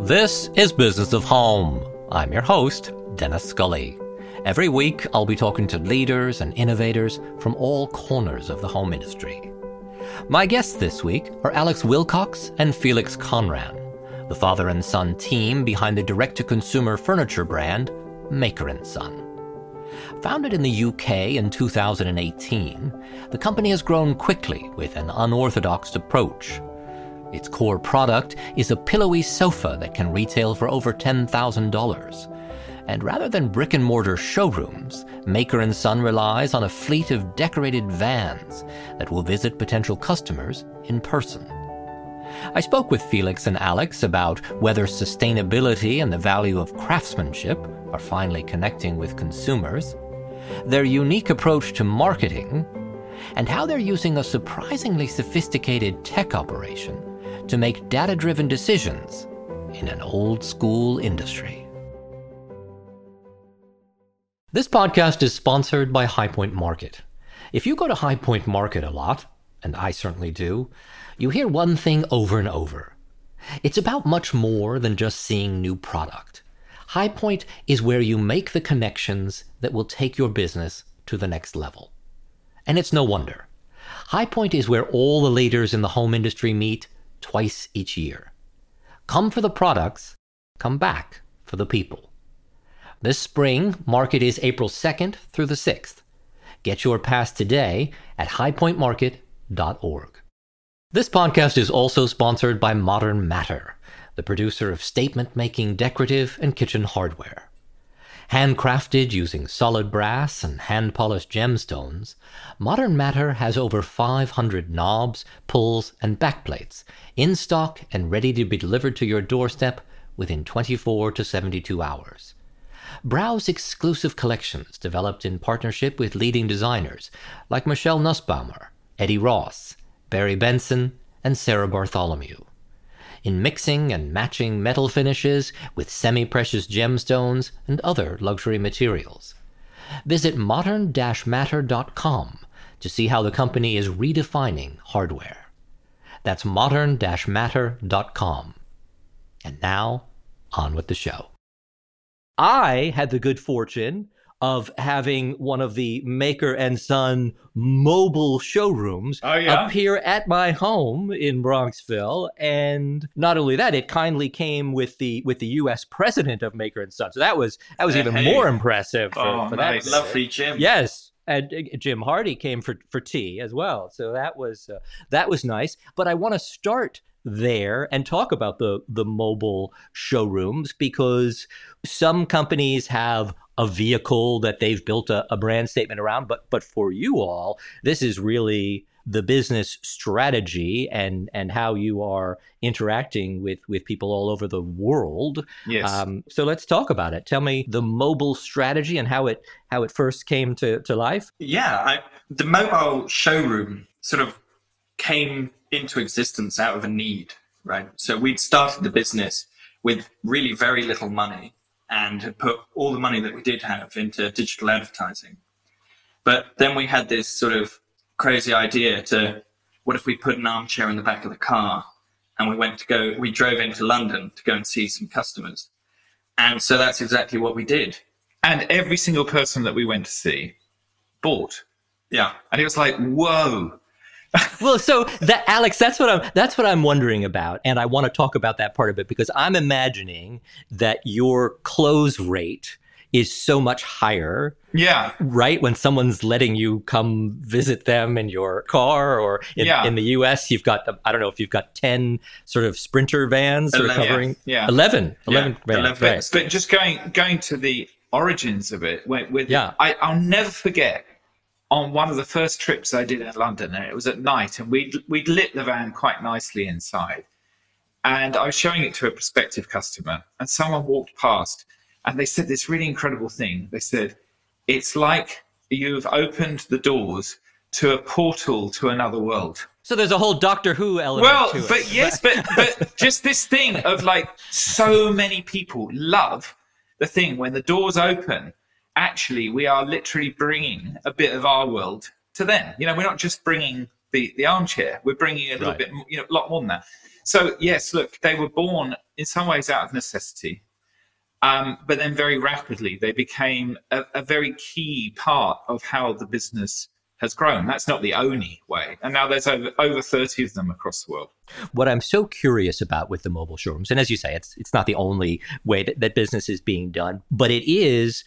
This is Business of Home. I'm your host, Dennis Scully. Every week, I'll be talking to leaders and innovators from all corners of the home industry. My guests this week are Alex Wilcox and Felix Conran, the father and son team behind the direct-to-consumer furniture brand Maker & Son. Founded in the UK in 2018, the company has grown quickly with an unorthodox approach its core product is a pillowy sofa that can retail for over $10,000. And rather than brick and mortar showrooms, Maker & Son relies on a fleet of decorated vans that will visit potential customers in person. I spoke with Felix and Alex about whether sustainability and the value of craftsmanship are finally connecting with consumers, their unique approach to marketing, and how they're using a surprisingly sophisticated tech operation to make data driven decisions in an old school industry. This podcast is sponsored by High Point Market. If you go to High Point Market a lot, and I certainly do, you hear one thing over and over. It's about much more than just seeing new product. High Point is where you make the connections that will take your business to the next level. And it's no wonder. High Point is where all the leaders in the home industry meet twice each year. Come for the products, come back for the people. This spring, market is April 2nd through the 6th. Get your pass today at highpointmarket.org. This podcast is also sponsored by Modern Matter, the producer of statement making decorative and kitchen hardware. Handcrafted using solid brass and hand polished gemstones, Modern Matter has over 500 knobs, pulls, and backplates in stock and ready to be delivered to your doorstep within 24 to 72 hours. Browse exclusive collections developed in partnership with leading designers like Michelle Nussbaumer, Eddie Ross, Barry Benson, and Sarah Bartholomew in mixing and matching metal finishes with semi precious gemstones and other luxury materials. Visit modern matter.com to see how the company is redefining hardware. That's modern matter.com. And now, on with the show. I had the good fortune of having one of the Maker and Son mobile showrooms oh, yeah? appear at my home in Bronxville. And not only that, it kindly came with the with the U.S. president of Maker and Son. So that was that was even hey. more impressive. For, oh, for nice. that. Lovely, Jim. Yes. And uh, Jim Hardy came for, for tea as well, so that was uh, that was nice. But I want to start there and talk about the the mobile showrooms because some companies have a vehicle that they've built a, a brand statement around. But but for you all, this is really the business strategy and and how you are interacting with with people all over the world. Yes. Um, so let's talk about it. Tell me the mobile strategy and how it how it first came to to life. Yeah, I, the mobile showroom sort of came into existence out of a need, right? So we'd started the business with really very little money and had put all the money that we did have into digital advertising. But then we had this sort of crazy idea to what if we put an armchair in the back of the car and we went to go, we drove into London to go and see some customers. And so that's exactly what we did. And every single person that we went to see bought. Yeah. And it was like, whoa, well, so that Alex, that's what I'm that's what I'm wondering about, and I want to talk about that part of it because I'm imagining that your close rate is so much higher. Yeah. Right? When someone's letting you come visit them in your car or in, Yeah. in the US, you've got, I don't know if you've got 10 sort of sprinter vans that are Eleven. covering Yeah. 11, 11 Yeah, vans. 11 right. But just going going to the origins of it, with, with Yeah. I, I'll never forget on one of the first trips I did in London, and it was at night, and we'd we'd lit the van quite nicely inside, and I was showing it to a prospective customer, and someone walked past, and they said this really incredible thing. They said, "It's like you've opened the doors to a portal to another world." So there's a whole Doctor Who element Well, to it. but yes, but but just this thing of like so many people love the thing when the doors open. Actually, we are literally bringing a bit of our world to them. You know, we're not just bringing the the armchair; we're bringing a little Right. bit, you know, a lot more than that. So yes, look, they were born in some ways out of necessity, um, but then very rapidly they became a, a very key part of how the business has grown. That's not the only way. And now there's over, over 30 of them across the world. What I'm so curious about with the mobile showrooms, and as you say, it's it's not the only way that, that business is being done, but it is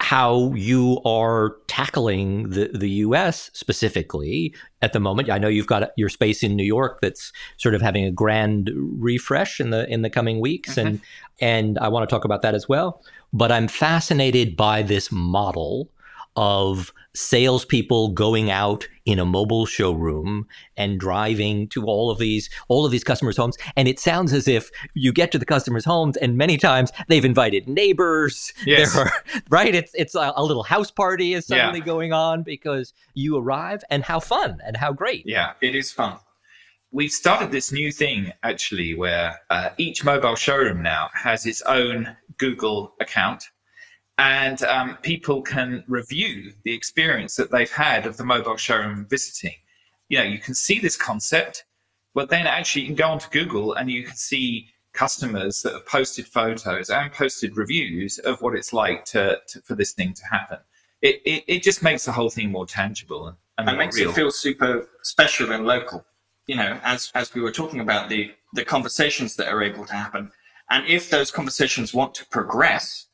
how you are tackling the, the US specifically at the moment. I know you've got your space in New York that's sort of having a grand refresh in the in the coming weeks mm-hmm. and and I want to talk about that as well. But I'm fascinated by this model of salespeople going out in a mobile showroom and driving to all of these all of these customers' homes. And it sounds as if you get to the customers' homes, and many times they've invited neighbors. Yes. Are, right. It's it's a, a, little house party is suddenly yeah. going on because you arrive, and how fun and how great. Yeah, it is fun. We've started this new thing actually, where uh, each mobile showroom now has its own Google account and um, people can review the experience that they've had of the mobile showroom visiting. You know, you can see this concept, but then actually you can go onto Google and you can see customers that have posted photos and posted reviews of what it's like to, to for this thing to happen. It, it, it just makes the whole thing more tangible and, and makes real. it feel super special and local. You know, as as we were talking about the the conversations that are able to happen, and if those conversations want to progress,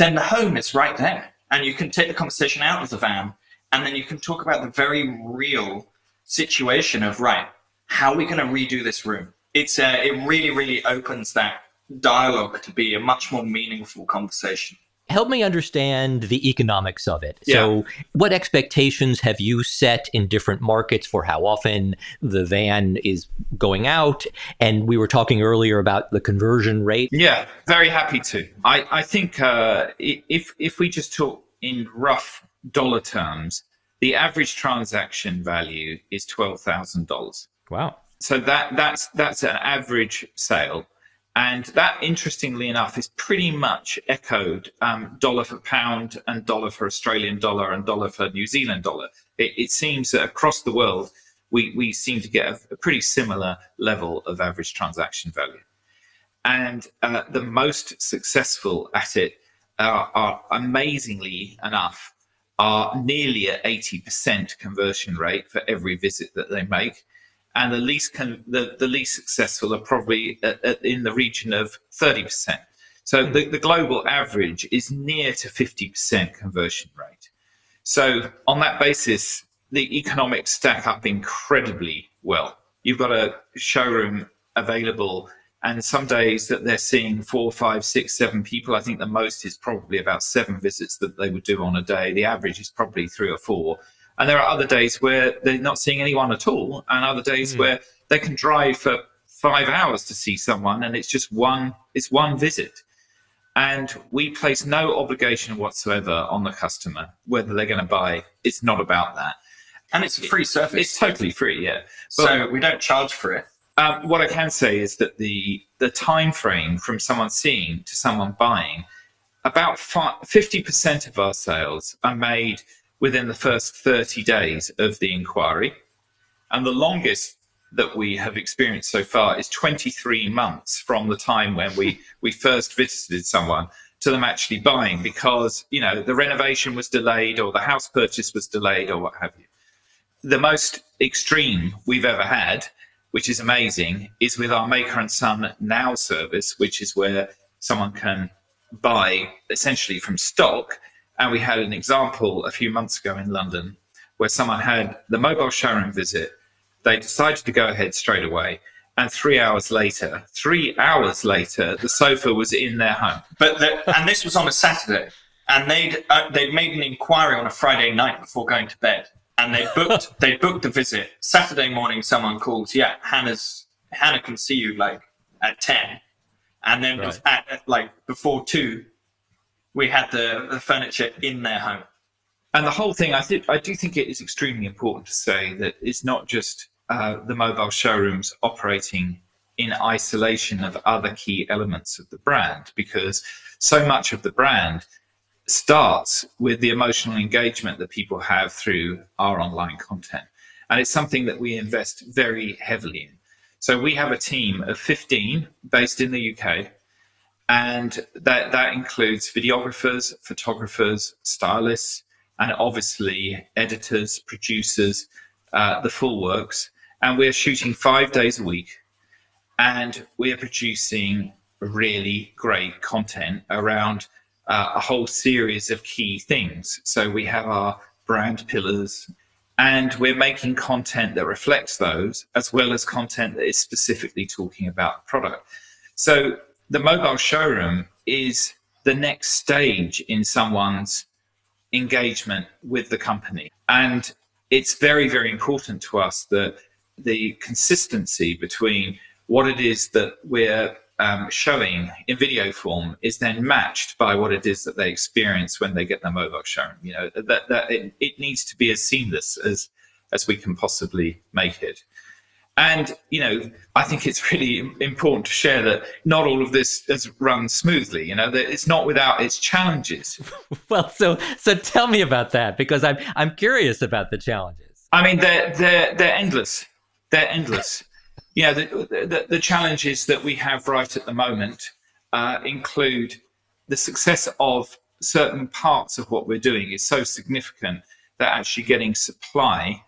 then the home is right there. And you can take the conversation out of the van and then you can talk about the very real situation of, right, how are we going to redo this room? It's uh, it really, really opens that dialogue to be a much more meaningful conversation help me understand the economics of it. Yeah. So, what expectations have you set in different markets for how often the van is going out? And we were talking earlier about the conversion rate. Yeah, very happy to. I, I think uh, if if we just talk in rough dollar terms, the average transaction value is twelve thousand dollars. Wow. So that that's that's an average sale. And that, interestingly enough, is pretty much echoed um, dollar for pound and dollar for Australian dollar and dollar for New Zealand dollar. It, it seems that across the world, we, we seem to get a, a pretty similar level of average transaction value. And uh, the most successful at it are, are amazingly enough are nearly at 80% conversion rate for every visit that they make and the least con- the, the least successful are probably at, at, in the region of 30%. So mm. the, the global average is near to 50% conversion rate. So on that basis, the economics stack up incredibly well. You've got a showroom available, and some days that they're seeing four, five, six, seven people. I think the most is probably about seven visits that they would do on a day. The average is probably three or four. And there are other days where they're not seeing anyone at all, and other days mm. where they can drive for five hours to see someone, and it's just one it's one visit. And we place no obligation whatsoever on the customer whether they're going to buy. It's not about that. And it's a free service. It's totally free, yeah. But, so we don't charge for it. Um, what I can say is that the the time frame from someone seeing to someone buying, about fifty percent of our sales are made within the first 30 days of the inquiry. And the longest that we have experienced so far is 23 months from the time when we, we first visited someone to them actually buying because, you know, the renovation was delayed or the house purchase was delayed or what have you. The most extreme we've ever had, which is amazing, is with our Maker and Son Now service, which is where someone can buy essentially from stock and we had an example a few months ago in London where someone had the mobile showroom visit. They decided to go ahead straight away. And three hours later, three hours later, the sofa was in their home. But the, and this was on a Saturday, and they'd uh, they'd made an inquiry on a Friday night before going to bed, and they booked they booked the visit. Saturday morning, someone calls, yeah, Hannah's Hannah can see you like at ten, and then right. at, at, like before two, we had the, the furniture in their home. And the whole thing, I think, I do think it is extremely important to say that it's not just uh, the mobile showrooms operating in isolation of other key elements of the brand, because so much of the brand starts with the emotional engagement that people have through our online content. And it's something that we invest very heavily in. So we have a team of 15 based in the UK, and that, that includes videographers, photographers, stylists, and obviously editors, producers, uh, the full works. And we're shooting five days a week, and we're producing really great content around uh, a whole series of key things. So we have our brand pillars, and we're making content that reflects those, as well as content that is specifically talking about the product. So the mobile showroom is the next stage in someone's engagement with the company. And it's very, very important to us that the consistency between what it is that we're um, showing in video form is then matched by what it is that they experience when they get their mobile shown. You know that that it, it needs to be as seamless as as we can possibly make it. And you know, I think it's really important to share that not all of this has run smoothly. You know, that it's not without its challenges. well, so so tell me about that because I'm I'm curious about the challenges. I mean, they're they're they're endless. They're endless you know, the, the, the, challenges that we have right at the moment uh, include the success of certain parts of what we're doing is so significant that actually getting supply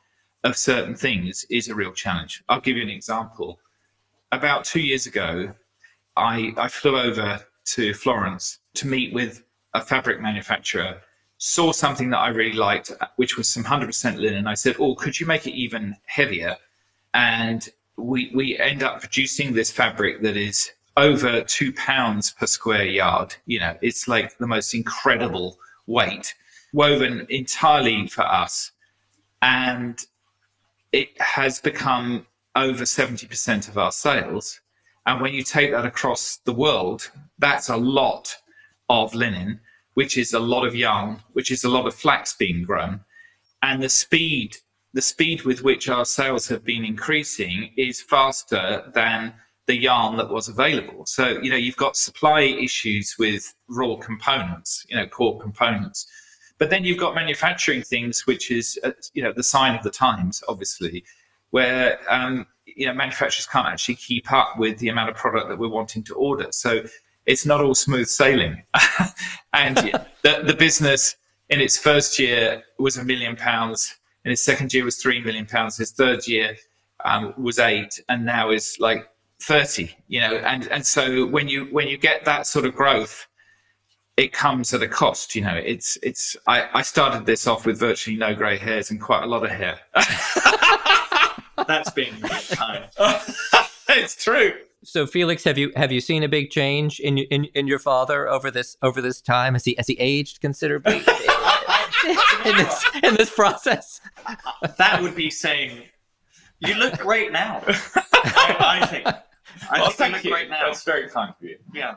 of certain things is a real challenge. I'll give you an example. About two years ago, I, I flew over to Florence to meet with a fabric manufacturer, saw something that I really liked, which was some 100% linen. I said, Oh, could you make it even heavier? And we, we end up producing this fabric that is over two pounds per square yard. You know, it's like the most incredible weight, woven entirely for us. And it has become over 70% of our sales. And when you take that across the world, that's a lot of linen, which is a lot of yarn, which is a lot of flax being grown. And the speed the speed with which our sales have been increasing is faster than the yarn that was available. So, you know, you've got supply issues with raw components, you know, core components. But then you've got manufacturing things, which is, uh, you know, the sign of the times, obviously, where, um, you know, manufacturers can't actually keep up with the amount of product that we're wanting to order. So it's not all smooth sailing. and the, the business in its first year was a million pounds in its second year was three million pounds. His third year um, was eight, and now is like thirty. You know, and and so when you when you get that sort of growth, it comes at a cost. You know, it's it's. I, I started this off with virtually no grey hairs and quite a lot of hair. That's being kind. it's true. So Felix, have you have you seen a big change in in in your father over this over this time? Has he has he aged considerably? in this in this process. That would be saying, "You look great now." I, I think. I well, think thank you. Great now. That's very kind of you. Yeah.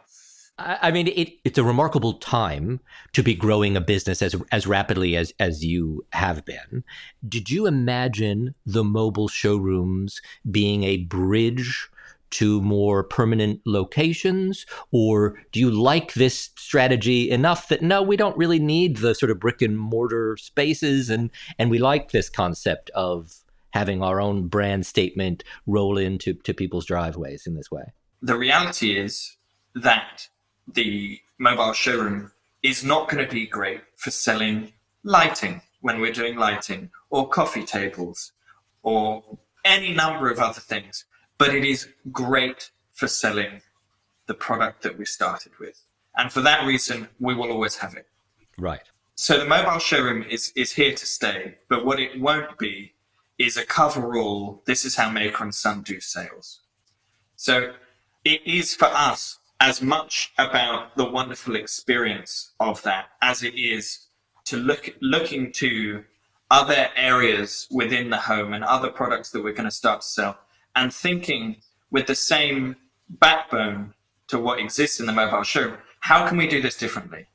I mean, it, it's a remarkable time to be growing a business as as rapidly as as you have been. Did you imagine the mobile showrooms being a bridge to more permanent locations? Or do you like this strategy enough that no, we don't really need the sort of brick and mortar spaces and, and we like this concept of having our own brand statement roll into to people's driveways in this way? The reality is that the mobile showroom is not going to be great for selling lighting when we're doing lighting or coffee tables or any number of other things but it is great for selling the product that we started with. And for that reason, we will always have it. Right. So the mobile showroom is, is here to stay, but what it won't be is a coverall. This is how Maker and Son do sales. So it is for us as much about the wonderful experience of that as it is to look looking to other areas within the home and other products that we're going to start to sell and thinking with the same backbone to what exists in the mobile showroom, how can we do this differently?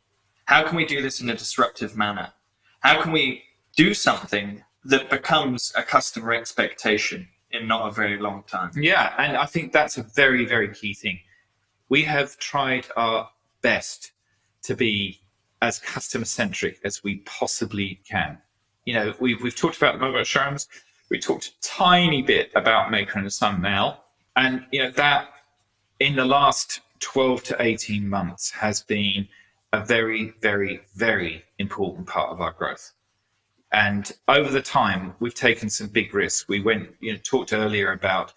How can we do this in a disruptive manner? How can we do something that becomes a customer expectation in not a very long time? Yeah, and I think that's a very, very key thing. We have tried our best to be as customer centric as we possibly can. You know, we've, we've talked about mobile showrooms we talked a tiny bit about Maker and Son now, And you know that in the last 12 to 18 months has been a very, very, very important part of our growth. And over the time, we've taken some big risks. We went, you know, talked earlier about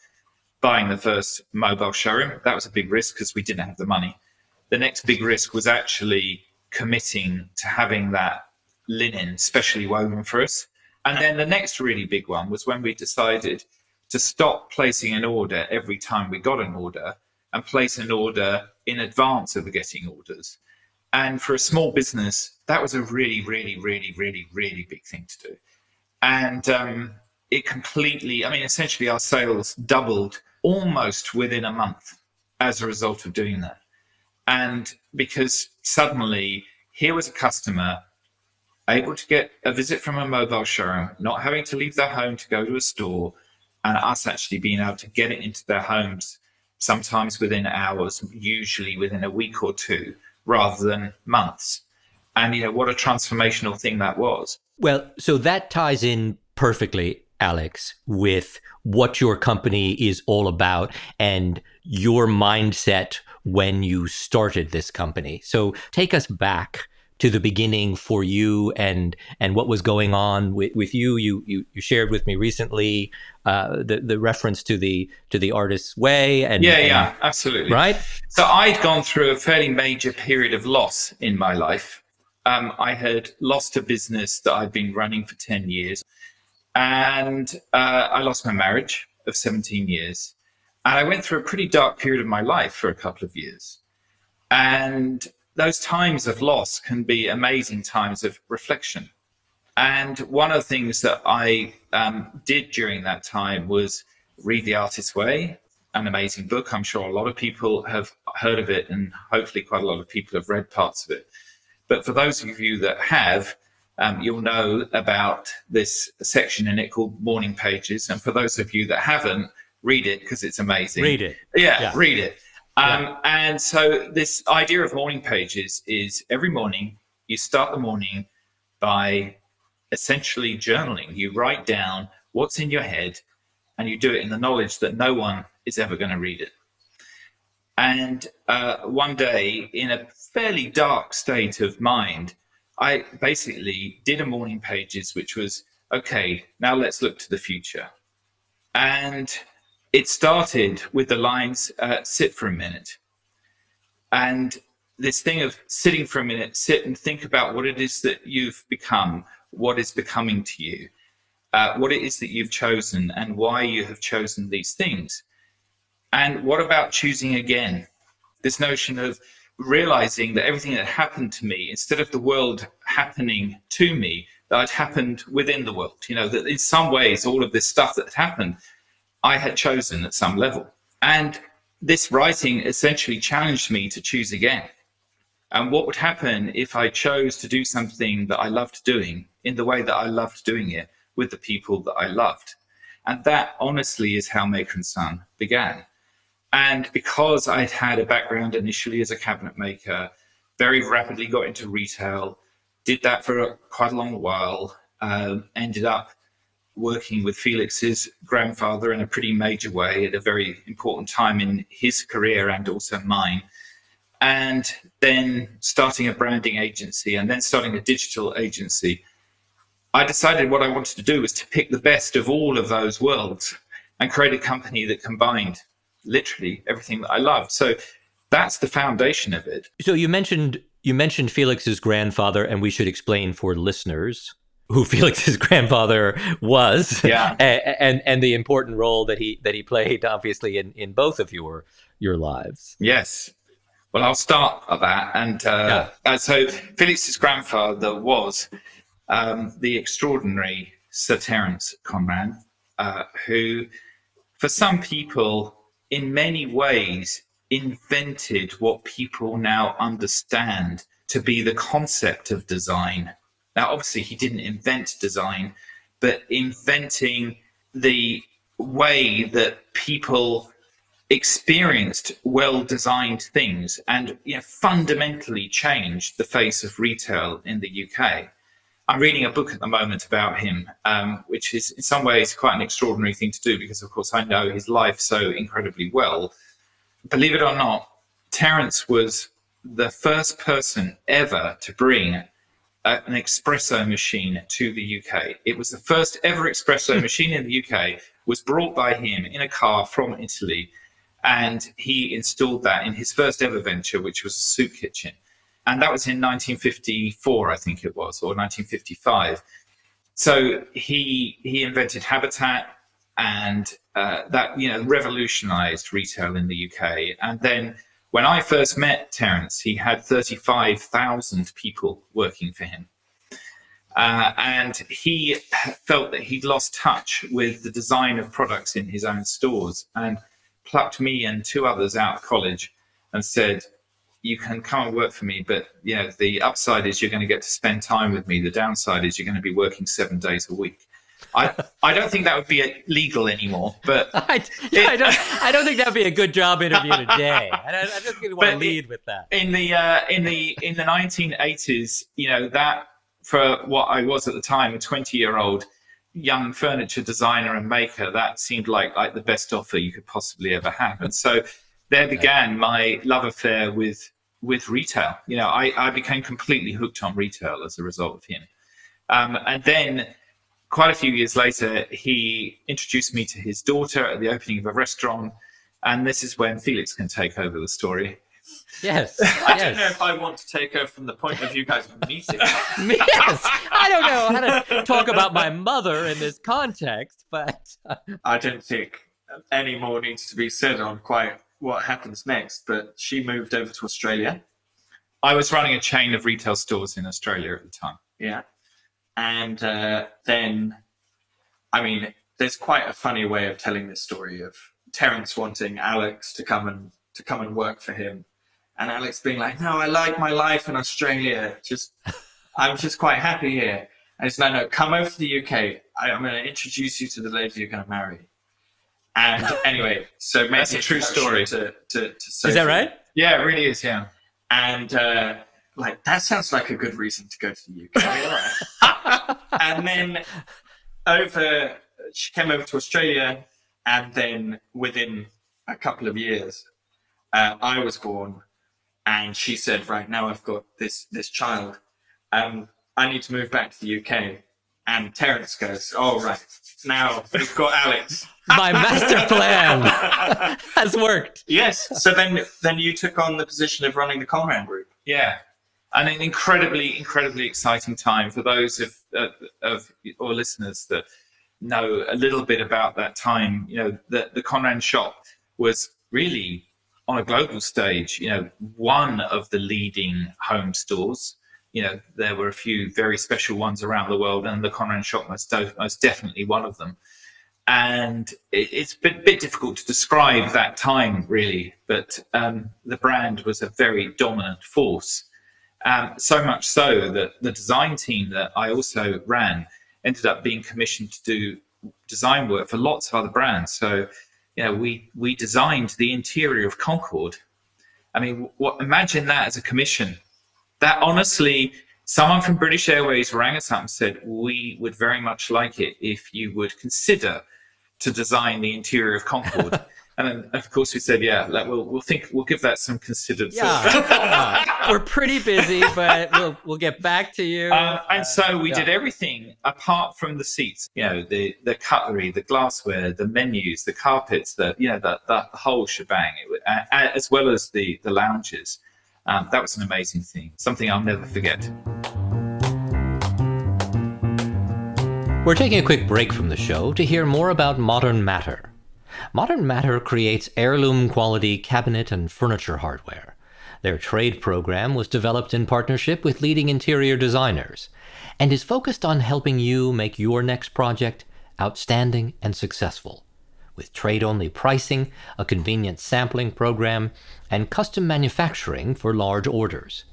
buying the first mobile showroom. That was a big risk because we didn't have the money. The next big risk was actually committing to having that linen specially woven for us. And then the next really big one was when we decided to stop placing an order every time we got an order and place an order in advance of getting orders. And for a small business, that was a really, really, really, really, really big thing to do. And um, it completely, I mean, essentially our sales doubled almost within a month as a result of doing that. And because suddenly here was a customer able to get a visit from a mobile showroom, not having to leave their home to go to a store, and us actually being able to get it into their homes sometimes within hours, usually within a week or two, rather than months. And you know what a transformational thing that was. Well, so that ties in perfectly, Alex, with what your company is all about and your mindset when you started this company. So take us back to the beginning for you and and what was going on with, with you. You you you shared with me recently uh, the the reference to the to the artist's way and yeah and, yeah absolutely right. So I'd gone through a fairly major period of loss in my life. Um, I had lost a business that I'd been running for ten years, and uh, I lost my marriage of seventeen years, and I went through a pretty dark period of my life for a couple of years, and those times of loss can be amazing times of reflection. And one of the things that I um, did during that time was read The Artist's Way, an amazing book. I'm sure a lot of people have heard of it, and hopefully, quite a lot of people have read parts of it. But for those of you that have, um, you'll know about this section in it called Morning Pages. And for those of you that haven't, read it because it's amazing. Read it. Yeah, Yeah. read it. Um, Yeah. And so, this idea of morning pages is every morning you start the morning by essentially journaling. You write down what's in your head and you do it in the knowledge that no one is ever going to read it. And uh, one day, in a fairly dark state of mind, I basically did a morning pages, which was okay, now let's look to the future. And it started with the lines uh, sit for a minute. And this thing of sitting for a minute, sit and think about what it is that you've become, what is becoming to you, uh, what it is that you've chosen, and why you have chosen these things. And what about choosing again? This notion of realizing that everything that happened to me, instead of the world happening to me, that had happened within the world. You know, that in some ways, all of this stuff that had happened, I had chosen at some level. And this writing essentially challenged me to choose again. And what would happen if I chose to do something that I loved doing in the way that I loved doing it with the people that I loved? And that honestly is how Maker and Son began. And because I'd had a background initially as a cabinet maker, very rapidly got into retail, did that for quite a long while, um, ended up working with Felix's grandfather in a pretty major way at a very important time in his career and also mine. And then starting a branding agency and then starting a digital agency. I decided what I wanted to do was to pick the best of all of those worlds and create a company that combined literally everything that I loved. So that's the foundation of it. So you mentioned you mentioned Felix's grandfather, and we should explain for listeners who Felix's grandfather was, Yeah. a- and and the important role that he that he played, obviously, in in both of your your lives. Yes. Well, I'll start at that. And uh, uh, so Felix's grandfather was um, the extraordinary Sir Terence Conran, uh, who, for some people, in many ways, invented what people now understand to be the concept of design. Now, obviously, he didn't invent design, but inventing the way that people experienced well designed things and you know, fundamentally changed the face of retail in the UK. I'm reading a book at the moment about him, um, which is in some ways quite an extraordinary thing to do because, of course, I know his life so incredibly well. Believe it or not, Terence was the first person ever to bring a, an espresso machine to the UK. It was the first ever espresso machine in the UK. Was brought by him in a car from Italy, and he installed that in his first ever venture, which was a soup kitchen and that was in 1954, I think it was, or 1955. So he he invented Habitat, and uh, that you know revolutionised retail in the UK. And then when I first met Terence, he had 35,000 people working for him. Uh, and he felt that he'd lost touch with the design of products in his own stores and plucked me and two others out of college and said, you can come and work for me, but you know, the upside is you're going to get to spend time with me. The downside is you're going to be working seven days a week. I, I don't think that would be legal anymore, but I, yeah, I don't I don't think that'd be a good job interview today. I, I just want to lead with that. In the uh, in the in the 1980s, you know that for what I was at the time, a 20 year old young furniture designer and maker, that seemed like like the best offer you could possibly ever have. And so there began my love affair with with retail. You know, I, I became completely hooked on retail as a result of him. Um, and then quite a few years later, he introduced me to his daughter at the opening of a restaurant. And this is when Felix can take over the story. Yes. I yes. don't know if I want to take over from the point of view guys meeting. yes. I don't know how to talk about my mother in this context, but I don't think any more needs to be said on quite what happens next, but she moved over to Australia. I was running a chain of retail stores in Australia at the time. Yeah. And uh, then, I mean, there's quite a funny way of telling this story of Terence wanting Alex to come and to come and work for him, and Alex being like, "No, I like my life in Australia. Just, I'm just quite happy here." And it's no, no, come over to the UK. I, I'm going to introduce you to the lady you're going to marry. And anyway, so That's a true story. To, to, to is that right? Yeah, it really is. Yeah. And uh, like that sounds like a good reason to go to the UK. and then over, she came over to Australia, and then within a couple of years, uh, I was born, and she said, "Right now, I've got this this child. Um, I need to move back to the UK." And Terence goes, oh, right, now we've got Alex." My master plan has worked. Yes. So then, then you took on the position of running the Conran Group. Yeah, and an incredibly, incredibly exciting time for those of uh, of our listeners that know a little bit about that time. You know, the the Conran shop was really on a global stage. You know, one of the leading home stores. You know, there were a few very special ones around the world, and the Conran shop was most, most definitely one of them and it, it's a bit, bit, difficult to describe that time really but um, the brand was a very dominant force. Um, so much so that the design team that i also ran ended up being commissioned to do design work for lots of other brands. So you know we we designed the interior of concorde i mean what imagine that as a commission. That honestly someone from british airways rang us up and said we would very much like it if you would consider to design the interior of Concorde. and then, of course, we said, yeah, like, we'll we'll think we'll give that some considered yeah, thought. we're pretty busy, but we'll we'll get back to you. Uh, and so we yeah. did everything apart from the seats. You know, the the cutlery, the glassware, the menus, the carpets, the you know the the whole shebang, it, uh, as well as the the lounges. Um, that was an amazing thing, something I'll never forget. We're taking a quick break from the show to hear more about Modern Matter. Modern Matter creates heirloom quality cabinet and furniture hardware. Their trade program was developed in partnership with leading interior designers and is focused on helping you make your next project outstanding and successful. With trade only pricing, a convenient sampling program, and custom manufacturing for large orders.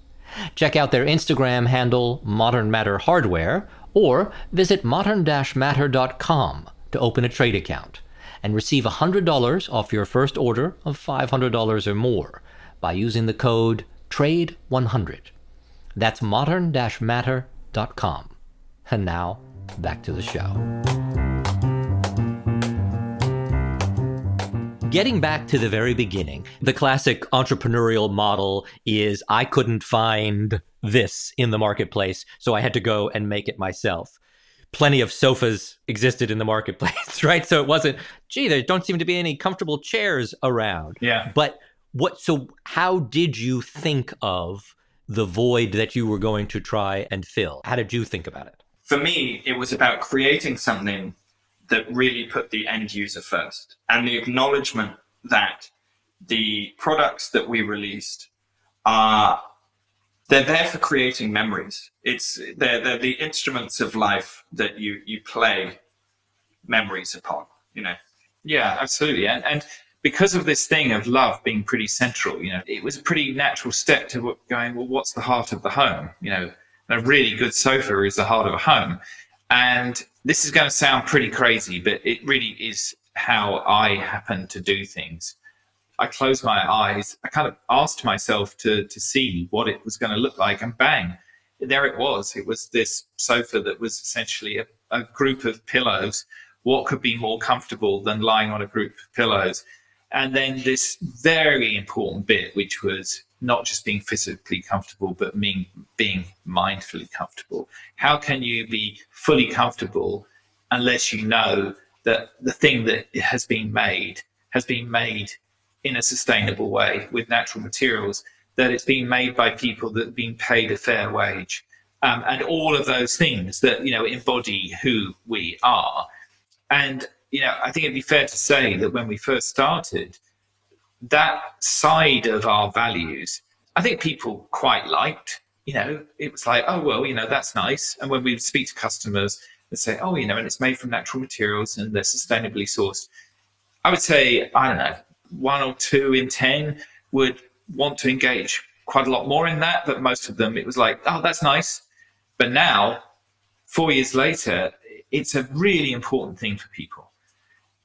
Check out their Instagram handle, Modern Matter Hardware, or visit modern-matter.com to open a trade account and receive $100 off your first order of $500 or more by using the code TRADE100. That's modern-matter.com. And now, back to the show. Getting back to the very beginning, the classic entrepreneurial model is I couldn't find this in the marketplace, so I had to go and make it myself. Plenty of sofas existed in the marketplace, right? So it wasn't, gee, there don't seem to be any comfortable chairs around. Yeah. But what, so how did you think of the void that you were going to try and fill? How did you think about it? For me, it was about creating something that really put the end user first and the acknowledgement that the products that we released are they're there for creating memories it's they're, they're the instruments of life that you you play memories upon you know Yeah, absolutely. And, and because of this thing of love being pretty central, you know, it was a pretty natural step to going, well, what's the heart of the home? You know, a really good sofa is the heart of a home. And this is going to sound pretty crazy, but it really is how I happen to do things. I closed my eyes. I kind of asked myself to, to see what it was going to look like, and bang, there it was. It was this sofa that was essentially a, a group of pillows. What could be more comfortable than lying on a group of pillows? And then this very important bit, which was not just being physically comfortable, but being, being mindfully comfortable. How can you be fully comfortable unless you know that the thing that has been made has been made in a sustainable way with natural materials, that it's been made by people that have been paid a fair wage, um, and all of those things that you know embody who we are. And you know, I think it'd be fair to say that when we first started, that side of our values, I think people quite liked. You know, it was like, oh well, you know, that's nice. And when we speak to customers, they'd say, oh, you know, and it's made from natural materials and they're sustainably sourced. I would say, I don't know, one or two in ten would want to engage quite a lot more in that, but most of them, it was like, oh, that's nice. But now, four years later, it's a really important thing for people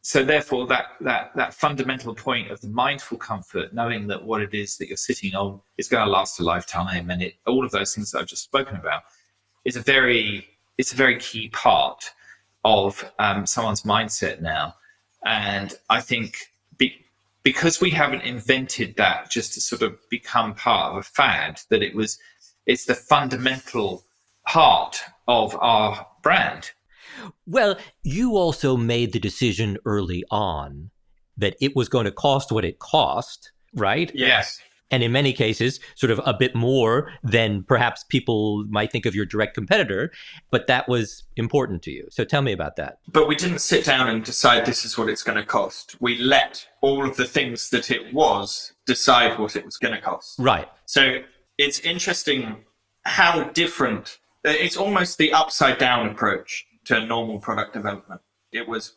so therefore that that that fundamental point of the mindful comfort knowing that what it is that you're sitting on is going to last a lifetime and it all of those things that i've just spoken about is a very it's a very key part of um, someone's mindset now. And i think be, because we haven't invented that just to sort of become part of a fad that it was it's the fundamental heart of our brand Well, you also made the decision early on that it was going to cost what it cost, right? yes And in many cases, sort of a bit more than perhaps people might think of your direct competitor, but that was important to you. So tell me about that. but we didn't sit down and decide this is what it's going to cost we let all of the things that it was decide what it was going to cost Right. So it's interesting how different. It's almost the upside down approach to normal product development. It was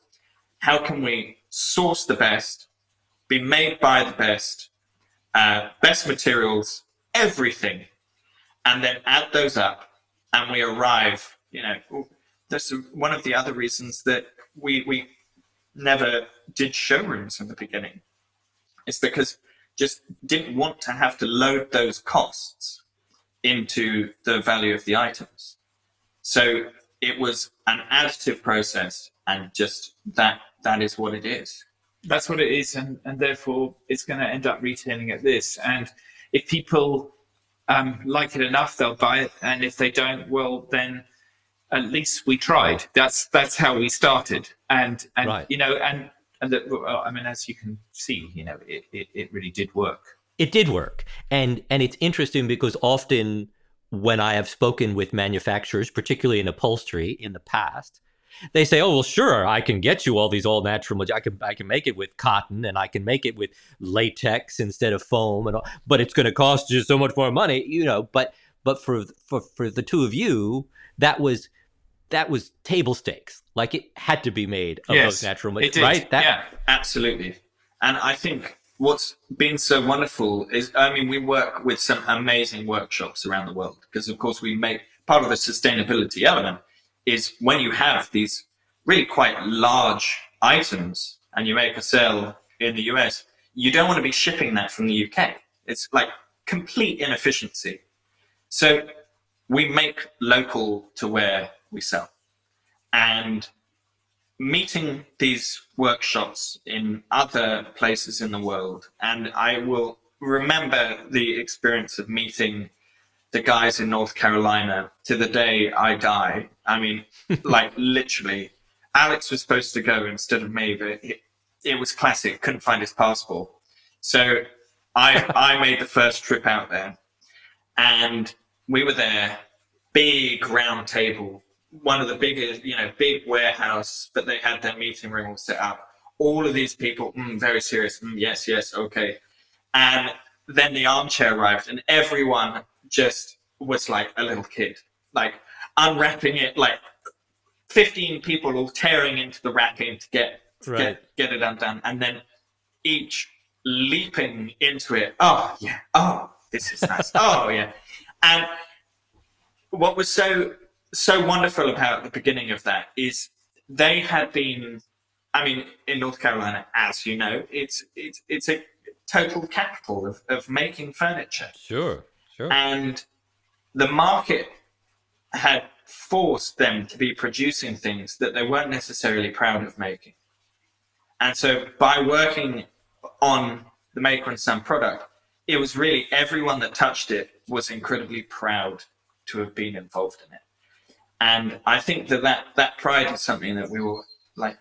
how can we source the best, be made by the best, uh, best materials, everything, and then add those up, and we arrive. You know, that's one of the other reasons that we we never did showrooms in the beginning. It's because just didn't want to have to load those costs into the value of the items. So it was an additive process and just that that is what it is. that's what it is and, and therefore it's going to end up retailing at this and if people um, like it enough they'll buy it and if they don't well then at least we tried that's that's how we started and and Right. you know and and that, well, i mean as you can see you know it, it, it really did work It did work. And and it's interesting because often when I have spoken with manufacturers, particularly in upholstery in the past, they say, "Oh, well, sure, I can get you all these all natural. I can I can make it with cotton and I can make it with latex instead of foam and all, but it's going to cost you so much more money, you know, but but for for for the two of you, that was that was table stakes. Like it had to be made of Yes, those natural materials, right? That, yeah Absolutely. And I think what's been so wonderful is, I mean, we work with some amazing workshops around the world because, of course, we make part of the sustainability element is when you have these really quite large items and you make a sale in the US, you don't want to be shipping that from the UK. It's like complete inefficiency. So we make local to where we sell. And meeting these workshops in other places in the world, and I will remember the experience of meeting the guys in North Carolina to the day I die. I mean, like literally, Alex was supposed to go instead of me, but it, it was classic. Couldn't find his passport, so I I made the first trip out there, and we were there, big round table, one of the biggest, you know, big warehouse, but they had their meeting room all set up. All of these people, mm, very serious. Mm, yes, yes, okay. And then the armchair arrived, and everyone just was like a little kid, like unwrapping it, like 15 people all tearing into the wrapping to get to Right. get get it undone, and then each leaping into it. Oh yeah, oh this is nice. oh yeah, and what was so so wonderful about the beginning of that is they had been. I mean, in North Carolina, as you know, it's it's it's a total capital of, of making furniture Sure, sure. and the market had forced them to be producing things that they weren't necessarily proud of making. And so by working on the Maker and Son product, it was really everyone that touched it was incredibly proud to have been involved in it. And I think that that, that pride is something that we will like,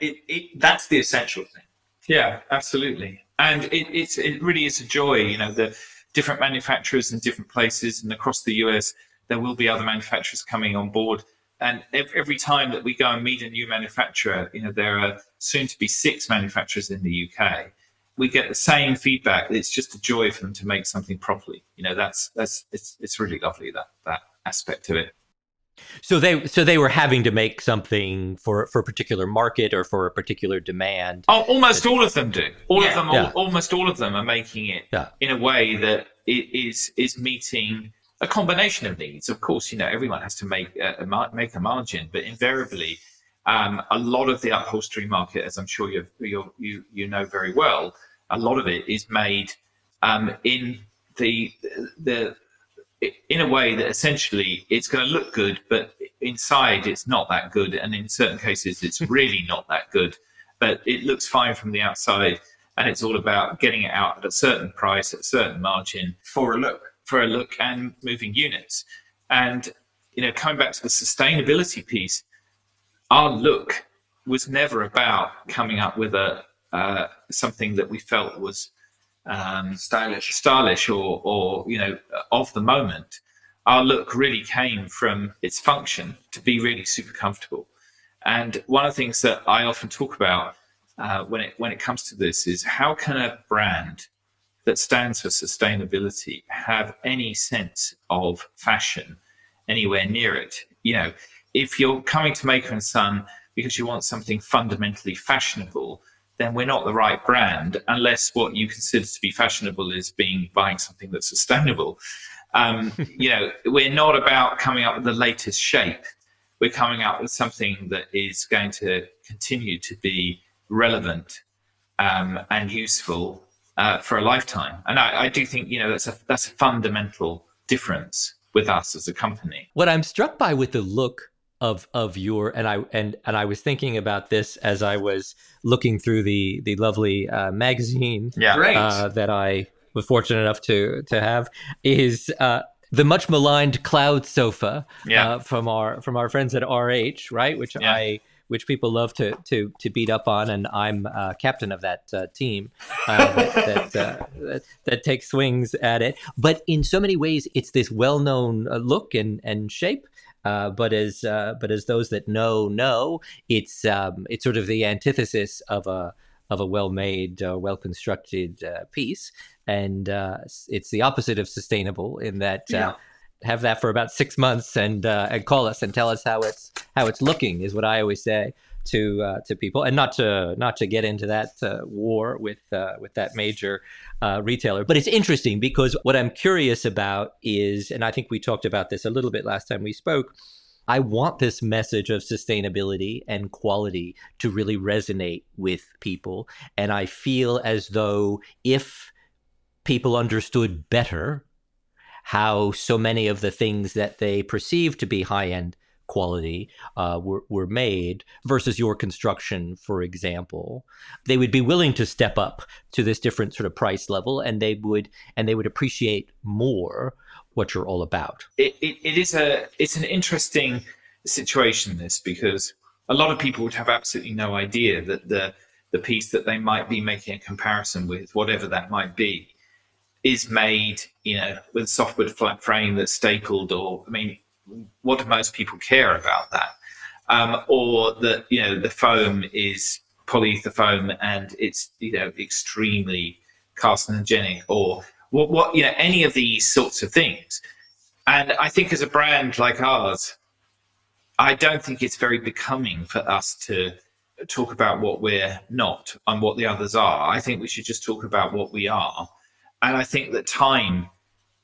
it, it, that's the essential thing. Yeah, absolutely. And it, it's it really is a joy. You know, the different manufacturers in different places and across the US, there will be other manufacturers coming on board. And every, time that we go and meet a new manufacturer, you know, there are soon to be six manufacturers in the UK. We get the same feedback. It's just a joy for them to make something properly. You know, that's that's it's it's really lovely that that aspect of it. So they so they were having to make something for for a particular market or for a particular demand. Oh, almost all of them do. All Yeah. of them, Yeah. al- almost all of them are making it Yeah. in a way that it is is meeting a combination of needs. Of course, you know everyone has to make a, a make a margin, but invariably, um, a lot of the upholstery market, as I'm sure you you you you know very well, a lot of it is made um, in the the in a way that essentially it's going to look good, but inside it's not that good, and in certain cases it's really not that good. But it looks fine from the outside, and it's all about getting it out at a certain price, at a certain margin For a look. for a look and moving units. And you know, coming back to the sustainability piece, our look was never about coming up with a uh, something that we felt was um, Stylish. stylish or, or you know of the moment our look really came from its function to be really super comfortable and one of the things that i often talk about uh, when it when it comes to this is how can a brand that stands for sustainability have any sense of fashion anywhere near it you know if you're coming to maker and son because you want something fundamentally fashionable then we're not the right brand unless what you consider to be fashionable is being buying something that's sustainable. Um, you know, we're not about coming up with the latest shape. We're coming up with something that is going to continue to be relevant um, and useful uh, for a lifetime. And I, I do think you know that's a that's a fundamental difference with us as a company. What I'm struck by with the look of of your and I and and I was thinking about this as I was looking through the the lovely uh, magazine Yeah. Uh, that I was fortunate enough to to have is uh, the much maligned cloud sofa Yeah. uh, from our from our friends at RH, right? Which Yeah. I which people love to to to beat up on, and I'm uh, captain of that uh, team uh, that that, uh, that that takes swings at it. But in so many ways, it's this well-known uh, look and and shape. Uh, but as uh, but as those that know know, it's um, it's sort of the antithesis of a of a well-made, uh, well-constructed uh, piece, and uh, it's the opposite of sustainable in that uh, Yeah. have that for about six months and uh, and call us and tell us how it's how it's looking is what I always say to uh, to people, and not to not to get into that uh, war with uh, with that major uh, retailer. But it's interesting because what I'm curious about is, and I think we talked about this a little bit last time we spoke. I want this message of sustainability and quality to really resonate with people. And I feel as though if people understood better how so many of the things that they perceive to be high end quality uh, were, were made versus your construction, for example, they would be willing to step up to this different sort of price level, and they would and they would appreciate more what you're all about. It, it, it is a it's an interesting situation this because a lot of people would have absolutely no idea that the the piece that they might be making a comparison with, whatever that might be, is made, you know, with a softwood flat frame that's stapled, or I mean, what do most people care about that? Um, or that you know the foam is polyether foam and it's you know extremely carcinogenic, or what, what you know any of these sorts of things. And I think as a brand like ours, I don't think it's very becoming for us to talk about what we're not and what the others are. I think we should just talk about what we are and I think that time,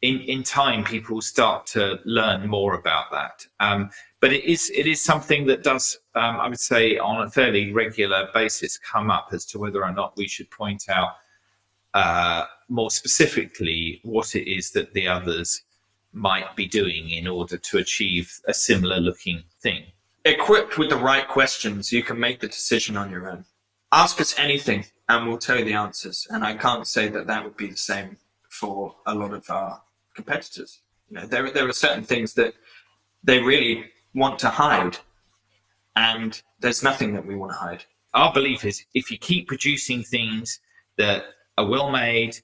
in in time, people start to learn more about that. Um, but it is it is something that does, um, I would say, on a fairly regular basis, come up as to whether or not we should point out uh, more specifically what it is that the others might be doing in order to achieve a similar looking thing. Equipped with the right questions, you can make the decision on your own. Ask us anything and we'll tell you the answers. And I can't say that that would be the same for a lot of our competitors. You know, there there are certain things that they really want to hide, and there's nothing that we want to hide. Our belief is if you keep producing things that are well made,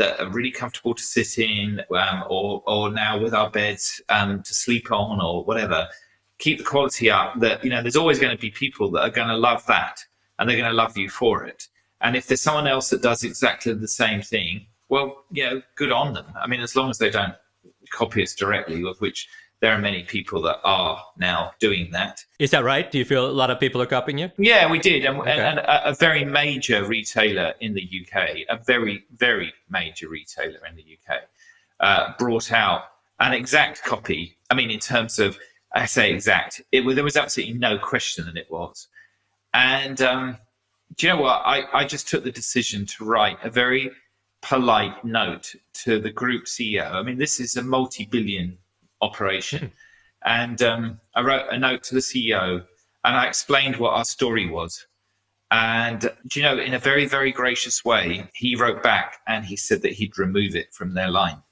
that are really comfortable to sit in, um, or or now with our beds um, to sleep on, or whatever, keep the quality up. That you know, there's always going to be people that are going to love that, and they're going to love you for it. And if there's someone else that does exactly the same thing, well, you know, good on them. I mean, as long as they don't copy us directly, of which there are many people that are now doing that. Is that right? Do you feel a lot of people are copying you? Yeah, we did. And, okay. and a, a, very major retailer in the UK, a very, very major retailer in the UK, uh, brought out an exact copy. I mean, in terms of, I say exact, it, there was absolutely no question that it was. And um, do you know what? I, I just took the decision to write a very polite note to the group CEO. I mean, this is a multi billion operation. Hmm. And um, I wrote a note to the CEO and I explained what our story was. And you know, in a very, very gracious way, he wrote back and he said that he'd remove it from their line.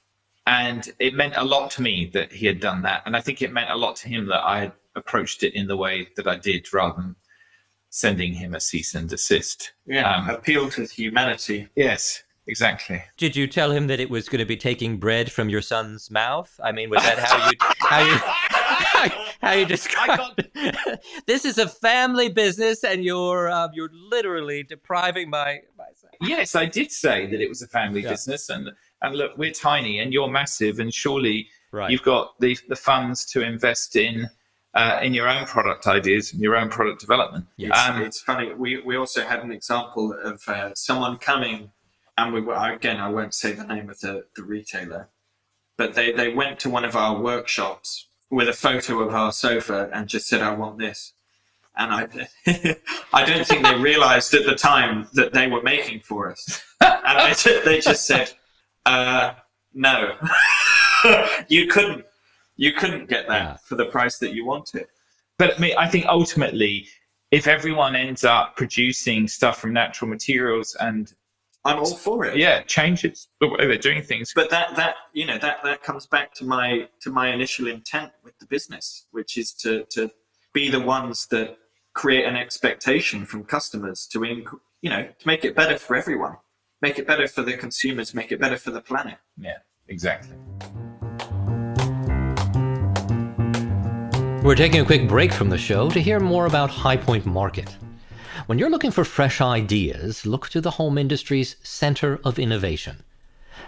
And it meant a lot to me that he had done that. And I think it meant a lot to him that I had approached it in the way that I did rather than sending him a cease and desist. Yeah, um, appeal to humanity. Yes, exactly. Did you tell him that it was going to be taking bread from your son's mouth? I mean, was that how you how you how, how you describe? this is a family business, and you're uh, you're literally depriving my my son. Yes, I did say that it was a family yeah. business, and and look, we're tiny, and you're massive, and surely right. you've got the the funds to invest in uh, in your own product ideas and your own product development. Yes. Um, it's funny. We, we also had an example of uh, someone coming, and we were, again, I won't say the name of the, the retailer, but they, they went to one of our workshops with a photo of our sofa and just said, I want this. And I, I don't think they realized at the time that they were making for us. And they, they just said, uh, no, you couldn't you couldn't get that yeah. for the price that you wanted. But I mean, I think ultimately, if everyone ends up producing stuff from natural materials and I'm all for it. Yeah, changes the way they're doing things. But that that you know that that comes back to my to my initial intent with the business, which is to to be the ones that create an expectation from customers to you know to make it better for everyone, make it better for the consumers, make it better for the planet. Yeah, exactly. We're taking a quick break from the show to hear more about High Point Market. When you're looking for fresh ideas, look to the home industry's center of innovation.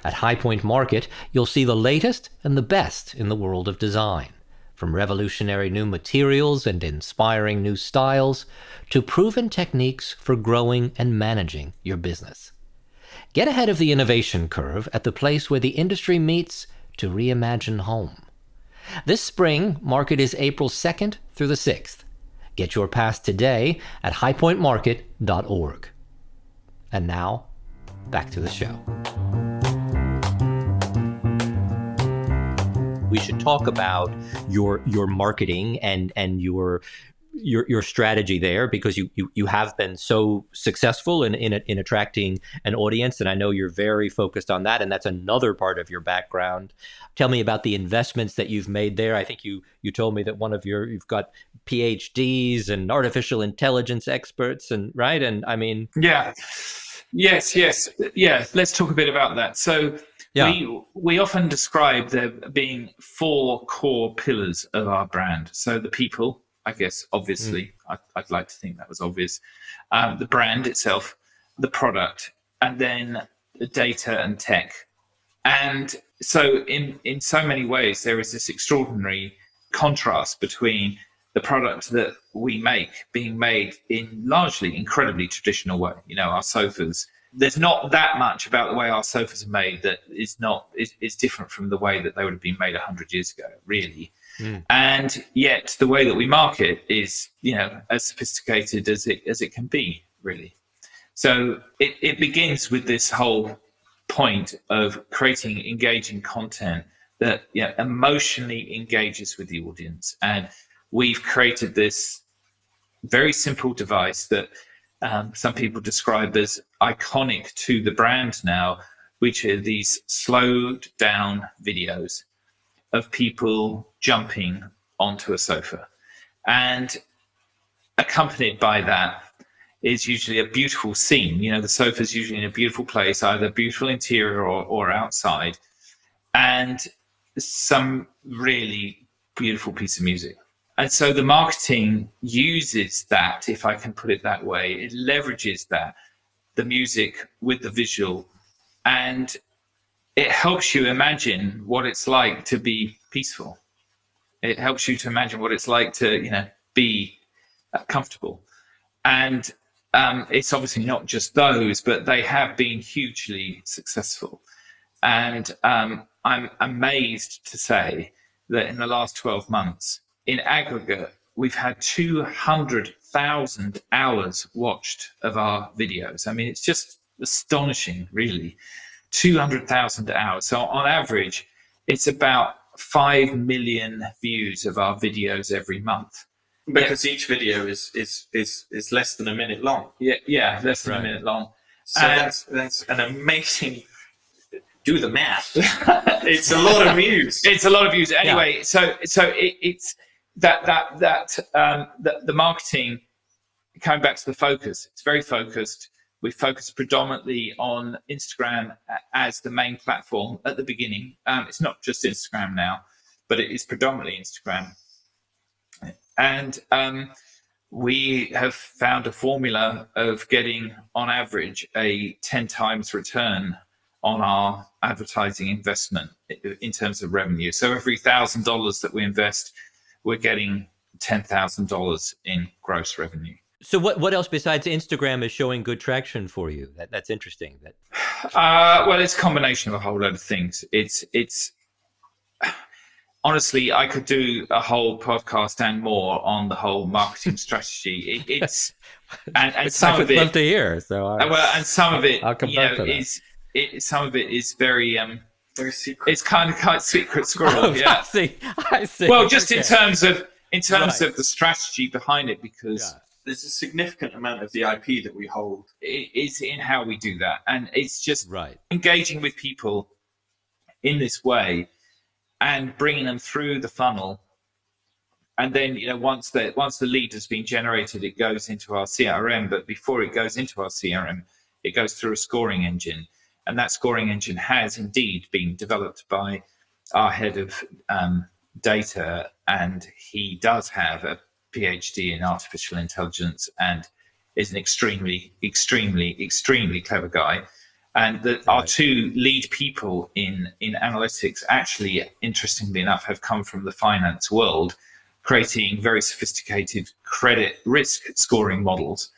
At High Point Market, you'll see the latest and the best in the world of design. From revolutionary new materials and inspiring new styles to proven techniques for growing and managing your business. Get ahead of the innovation curve at the place where the industry meets to reimagine home. This spring, market is April 2nd through the 6th. Get your pass today at highpointmarket.org. And now, back to the show. we should talk about your your marketing and and your your your strategy there because you you, you have been so successful in, in in attracting an audience and I know you're very focused on that and that's another part of your background. Tell me about the investments that you've made there. I think you you told me that one of your you've got PhDs and artificial intelligence experts and right and I mean yeah yes yes yeah let's talk a bit about that. So yeah. we we often describe there being four core pillars of our brand. So the people I guess, obviously. Mm. I, would like to think that was obvious. Um, the brand itself, the product, and then the data and tech. And so, in, in so many ways, there is this extraordinary contrast between the product that we make being made in largely incredibly traditional way. You know, our sofas. There's not that much about the way our sofas are made that is not is, is different from the way that they would have been made hundred years ago. Really, Mm. And yet the way that we market is, you know, as sophisticated as it as it can be, really. So it, it begins with this whole point of creating engaging content that you know, emotionally engages with the audience. And we've created this very simple device that um, some people describe as iconic to the brand now, which are these slowed down videos of people jumping onto a sofa. And accompanied by that is usually a beautiful scene. You know, the sofa is usually in a beautiful place, either beautiful interior or, or outside, and some really beautiful piece of music. And so the marketing uses that, if I can put it that way, it leverages that, the music with the visual, and it helps you imagine what it's like to be peaceful. It helps you to imagine what it's like to, you know, be uh, comfortable. And um, it's obviously not just those, but they have been hugely successful. And um, I'm amazed to say that in the last 12 months, in aggregate, we've had 200,000 hours watched of our videos. I mean, it's just astonishing, really. 200,000 hours. So on average, it's about 5 million views of our videos every month. Because yeah. each video is, is, is, is less than a minute long. Yeah, yeah, less than right. a minute long. So and that's, that's an amazing do the math. it's a lot of views. It's a lot of views. Anyway, yeah. so so it, it's that that that um, the, the marketing coming back to the focus. It's very focused we focus predominantly on Instagram as the main platform at the beginning. Um, it's not just Instagram now, but it is predominantly Instagram. And um, we have found a formula of getting, on average, a 10 times return on our advertising investment in terms of revenue. So every thousand dollars that we invest, we're getting $10,000 in gross revenue. So what what else besides Instagram is showing good traction for you? That that's interesting. That uh, well, it's a combination of a whole load of things. It's it's honestly, I could do a whole podcast and more on the whole marketing strategy. It, it's and, and some of it love to hear. So I, uh, well, and some of it, I'll come you know, is it, some of it is very um very secret. It's kind of kind of secret squirrel. oh, yeah, I see. I see. Well, just okay. in terms of in terms right. of the strategy behind it, because. Yeah there's a significant amount of the IP that we hold. It is in how we do that, and it's just right. engaging with people in this way and bringing them through the funnel. And then, you know, once the once the lead has been generated, it goes into our CRM. But before it goes into our CRM, it goes through a scoring engine, and that scoring engine has indeed been developed by our head of um, data, and he does have a PhD in artificial intelligence and is an extremely, extremely, extremely clever guy. And that our two lead people in, in analytics actually, interestingly enough, have come from the finance world, creating very sophisticated credit risk scoring models.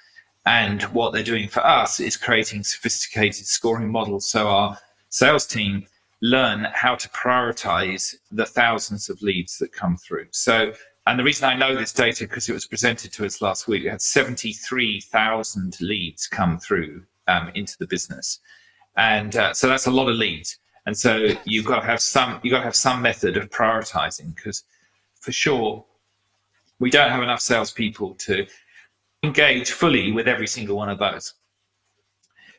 And what they're doing for us is creating sophisticated scoring models. So our sales team learn how to prioritize the thousands of leads that come through. So and the reason I know this data because it was presented to us last week. We had 73,000 leads come through um, into the business. And uh, so that's a lot of leads. And so you've got to have some you've got to have some method of prioritizing because for sure we don't have enough salespeople to engage fully with every single one of those.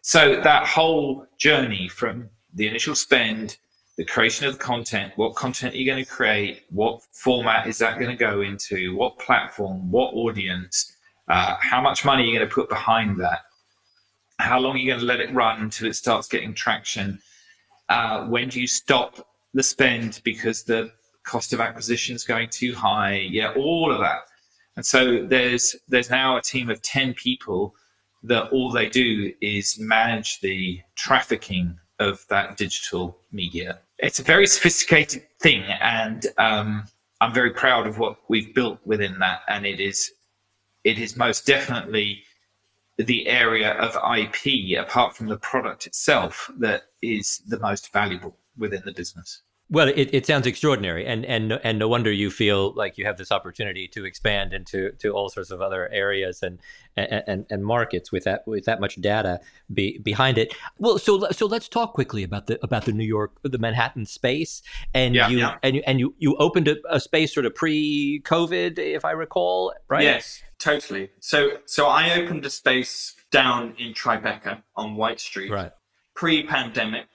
So that whole journey from the initial spend, the creation of the content, what content are you going to create, what format is that going to go into, what platform, what audience, uh, how much money are you going to put behind that, how long are you going to let it run until it starts getting traction, uh, when do you stop the spend because the cost of acquisition is going too high, yeah, all of that. And so there's there's now a team of 10 people that all they do is manage the trafficking of that digital media. It's a very sophisticated thing, and um, I'm very proud of what we've built within that. And it is it is most definitely the area of IP, apart from the product itself, that is the most valuable within the business. Well, it, it sounds extraordinary, and and and no wonder you feel like you have this opportunity to expand into to all sorts of other areas and and, and markets with that with that much data be, behind it. Well, so so let's talk quickly about the about the New York the Manhattan space, and yeah, you yeah. and you and you you opened a, a space sort of pre COVID, if I recall, right? Yes, totally. So so I opened a space down in Tribeca on White Street, right, pre pandemic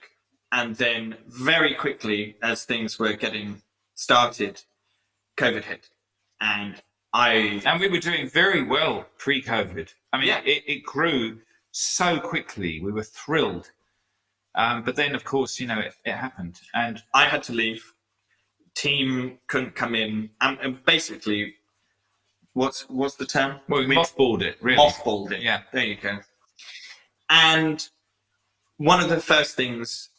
and then very quickly, as things were getting started, COVID hit. And I. And we were doing very well pre COVID. I mean, yeah. it, it grew so quickly. We were thrilled. Um, but then, of course, you know, it, it happened. And I had to leave. Team couldn't come in. And, and basically, what's what's the term? Well, we mothballed it, really. Mothballed it. Yeah. There you go. And one of the first things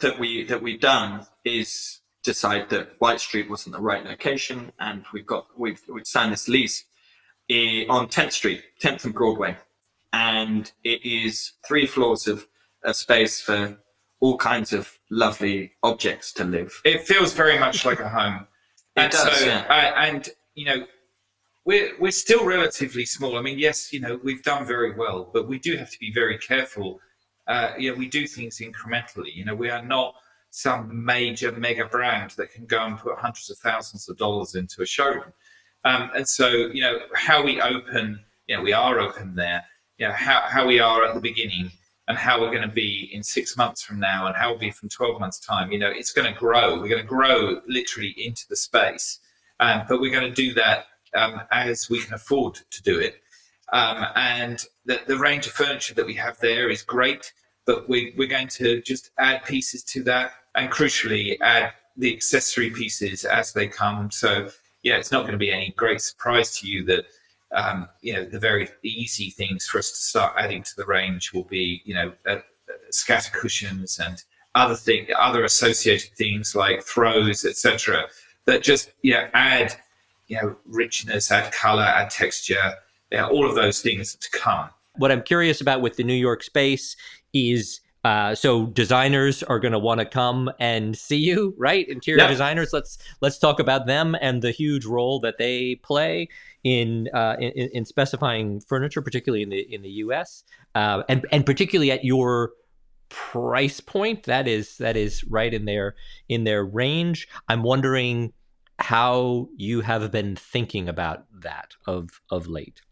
that we that we've done is decide that White Street wasn't the right location, and we've got we've we've signed this lease eh, on 10th Street, 10th and Broadway, and it is three floors of, of space for all kinds of lovely objects to live. It feels very much like a home. it and does, so, yeah. uh, and you know, we're we're still relatively small. I mean, yes, you know, we've done very well, but we do have to be very careful uh, you know, we do things incrementally. You know, we are not some major mega brand that can go and put hundreds of thousands of dollars into a showroom. Um, and so, you know, how we open, you know, we are open there. You know, how, how we are at the beginning and how we're going to be in six months from now and how we'll be from 12 months time, you know, it's going to grow. We're going to grow literally into the space. Um, but we're going to do that um, as we can afford to do it. Um, and the, the range of furniture that we have there is great, but we, we're going to just add pieces to that and crucially add the accessory pieces as they come. So, yeah, it's not going to be any great surprise to you that, um, you know, the very easy things for us to start adding to the range will be, you know, uh, scatter cushions and other thing, other associated things like throws, etc. That just, you know, add, you know, richness, add color, add texture, yeah, all of those things to come. What I'm curious about with the New York space is uh, so designers are going to want to come and see you, right? Interior yeah. designers. Let's let's talk about them and the huge role that they play in uh, in, in, specifying furniture, particularly in the in the U.S. Uh, and and particularly at your price point. That is that is right in their in their range. I'm wondering how you have been thinking about that of of late.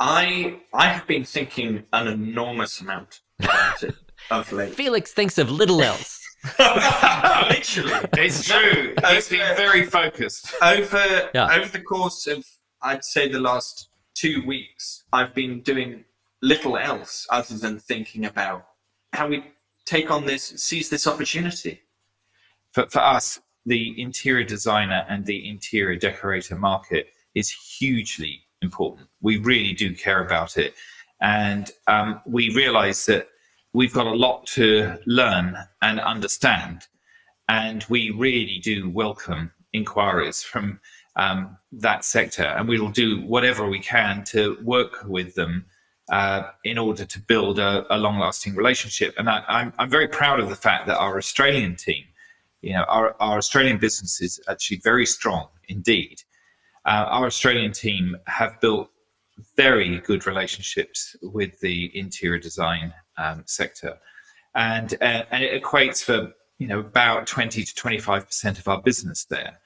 I I have been thinking an enormous amount about it of late. Felix thinks of little else. Literally, it's true. He's been very focused over yeah. over the course of I'd say the last two weeks. I've been doing little else other than thinking about how we take on this, seize this opportunity. For for us, the interior designer and the interior decorator market is hugely important. We really do care about it. And um, we realize that we've got a lot to learn and understand. And we really do welcome inquiries from um, that sector. And we will do whatever we can to work with them uh, in order to build a, a long lasting relationship. And I, am I'm, I'm very proud of the fact that our Australian team, you know, our, our Australian business is actually very strong indeed. Uh, our Australian team have built very good relationships with the interior design um, sector. And, uh, and it equates for you know about 20 to 25 percent of our business there,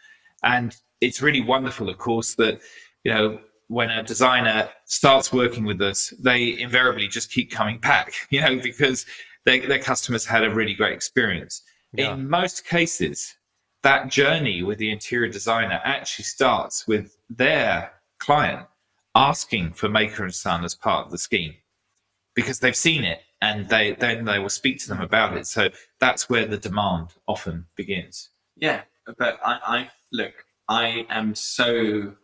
and it's really wonderful, of course, that you know when a designer starts working with us, they invariably just keep coming back, you know, because they, their customers had a really great experience. Yeah. In most cases, that journey with the interior designer actually starts with their client asking for Maker and Son as part of the scheme because they've seen it and they then they will speak to them about it. So that's where the demand often begins. Yeah, but I, I look, I am so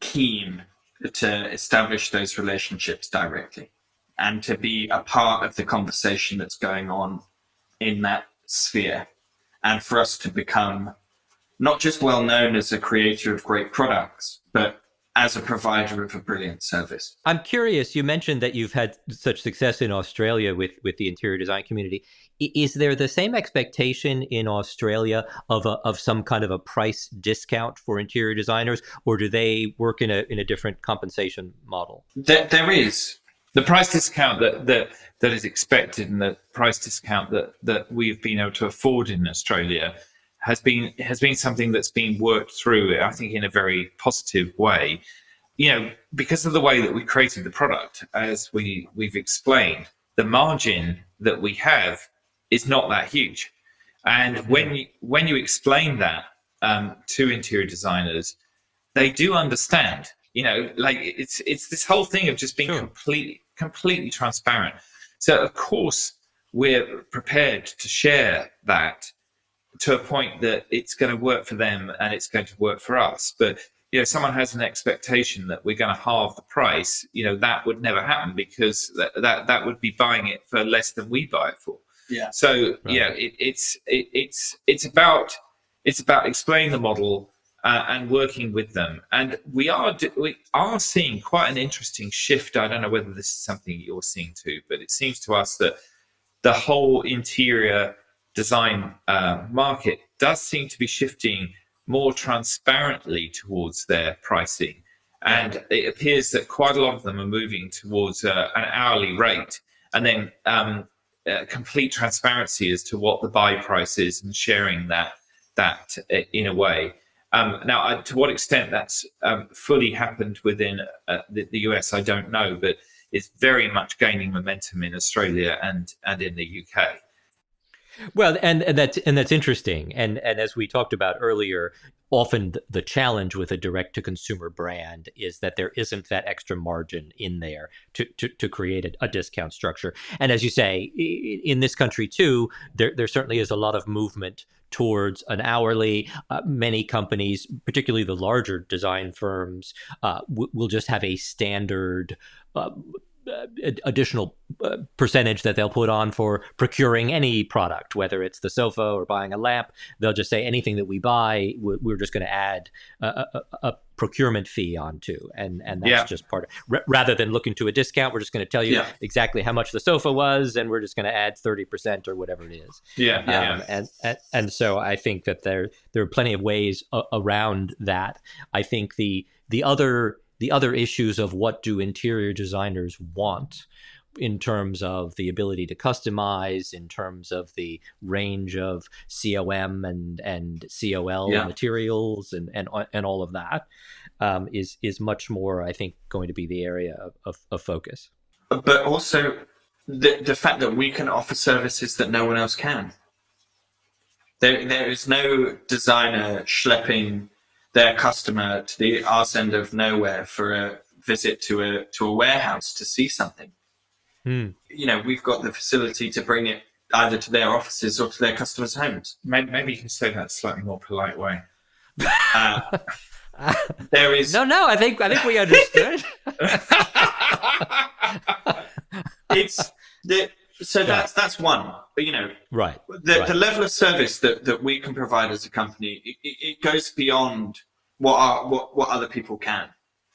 keen to establish those relationships directly and to be a part of the conversation that's going on in that sphere and for us to become not just well known as a creator of great products, but as a provider of a brilliant service. I'm curious, you mentioned that you've had such success in Australia with, with the interior design community. Is there the same expectation in Australia of a, of some kind of a price discount for interior designers, or do they work in a in a different compensation model? there, there is the price discount that, that that is expected and the price discount that that we've been able to afford in Australia has been has been something that's been worked through, I think, in a very positive way. You know, because of the way that we created the product, as we we've explained, the margin that we have is not that huge. And mm-hmm. when you when you explain that um, to interior designers, they do understand. You know, like it's it's this whole thing of just being sure. completely completely transparent. So of course we're prepared to share that to a point that it's going to work for them and it's going to work for us. But you know, someone has an expectation that we're going to halve the price. You know, that would never happen because that that, that would be buying it for less than we buy it for. Yeah. So right. yeah, it, it's it, it's it's about it's about explaining the model uh, and working with them. And we are we are seeing quite an interesting shift. I don't know whether this is something you're seeing too, but it seems to us that the whole interior design uh, market does seem to be shifting more transparently towards their pricing. And it appears that quite a lot of them are moving towards uh, an hourly rate and then um, uh, complete transparency as to what the buy price is and sharing that that uh, in a way. Um, now, uh, to what extent that's um, fully happened within uh, the, the, US, I don't know, but it's very much gaining momentum in Australia and and in the UK. Well, and, and that's and that's interesting. And and as we talked about earlier, often the challenge with a direct to consumer brand is that there isn't that extra margin in there to to, to create a, a, discount structure. And as you say, in this country too, there there certainly is a lot of movement towards an hourly. Uh, many companies, particularly the larger design firms, uh, w- will just have a standard. Uh, additional uh, percentage that they'll put on for procuring any product, whether it's the sofa or buying a lamp. They'll just say anything that we buy, we're just going to add a, a, a, procurement fee onto, and and that's yeah. just part of. R- rather than looking to a discount, we're just going to tell you yeah. exactly how much the sofa was, and we're just going to add thirty percent or whatever it is. Yeah, um, yeah. And, and and so I think that there there are plenty of ways a- around that. I think the the other the other issues of what do interior designers want in terms of the ability to customize, in terms of the range of COM and and COL yeah. materials and and and all of that um, is is much more, I think, going to be the area of, of, of focus. But also the the fact that we can offer services that no one else can. There there is no designer schlepping their customer to the arse end of nowhere for a visit to a to a warehouse to see something. Mm. You know, we've got the facility to bring it either to their offices or to their customers' homes. Maybe, maybe you can say that slightly more polite way. Uh, there is no, no. I think I think we understood. it's the so yeah. that's that's one. But you know, right. The right. the level of service that, that we can provide as a company it, it goes beyond what are what, what other people can.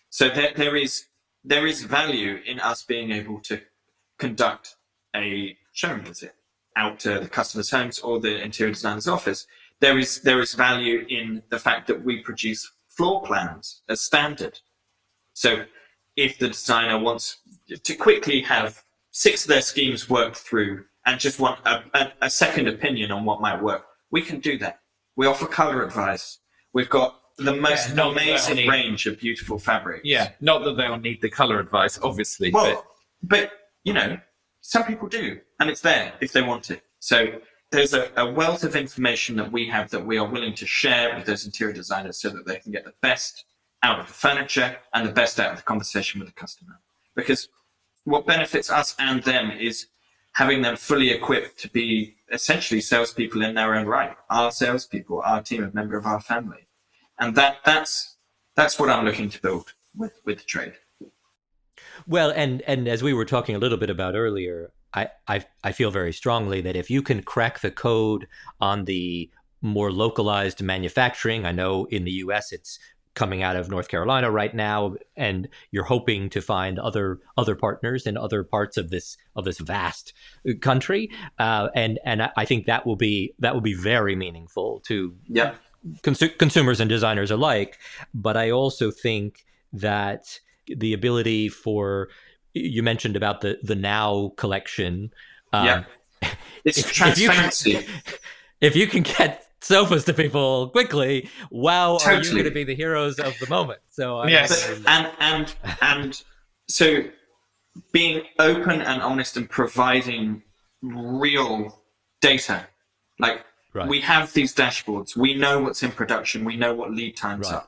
So there there is there is value in us being able to conduct a showroom visit out to the customer's homes or the interior designer's office. There is there is value in the fact that we produce floor plans as standard. So if the designer wants to quickly have six of their schemes worked through and just want a, a, a second opinion on what might work, we can do that. We offer color advice. We've got the most Yeah, amazing only- range of beautiful fabrics. Yeah, not that they'll need the color advice, obviously. Well, but you know, some people do, and it's there if they want it. So there's a, a wealth of information that we have that we are willing to share with those interior designers so that they can get the best out of the furniture and the best out of the conversation with the customer. Because what benefits us and them is having them fully equipped to be essentially salespeople in their own right, our salespeople, our team, a member of our family, and that that's that's what I'm looking to build with with the trade. Well, and and as we were talking a little bit about earlier, I I, I feel very strongly that if you can crack the code on the more localized manufacturing, I know in the U.S. it's coming out of North Carolina right now, and you're hoping to find other other partners in other parts of this of this vast country, uh, and and I- think that will be that will be very meaningful to Yeah. consu- consumers and designers alike. But I also think that the ability for you mentioned about the the now collection. Um, Yeah. It's if- if you can- transparency. If you can get sofas to people quickly, wow, are you going to be the heroes of the moment? So I Yes. But, and and and so being open and honest and providing real data. Like Right. we have these dashboards. We know what's in production. We know what lead times Right. are.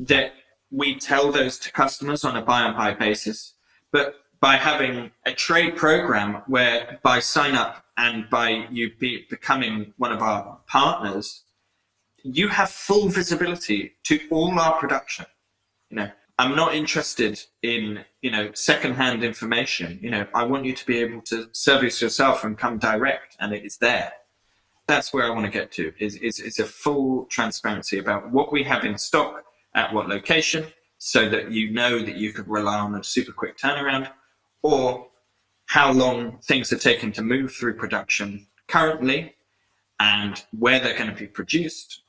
That we tell those to customers on a buy and buy basis. But by having a trade program where by sign up and by you be, becoming one of our partners, you have full visibility to all our production. You know, I'm not interested in, you know, secondhand information. You know, I want you to be able to service yourself and come direct and it is there. That's where I want to get to is, is, is a full transparency about what we have in stock at what location so that you know that you could rely on a super quick turnaround or how long things are taken to move through production currently and where they're going to be produced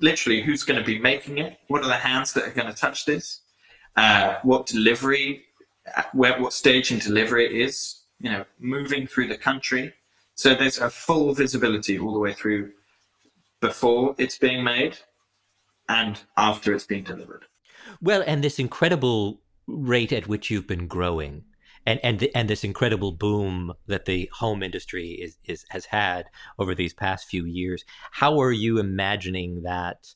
literally who's going to be making it what are the hands that are going to touch this uh, what delivery where what stage in delivery it is you know moving through the country. So there's a full visibility all the way through before it's being made and after it's being delivered. Well, and this incredible rate at which you've been growing, and and th- and this incredible boom that the home industry is is has had over these past few years. How are you imagining that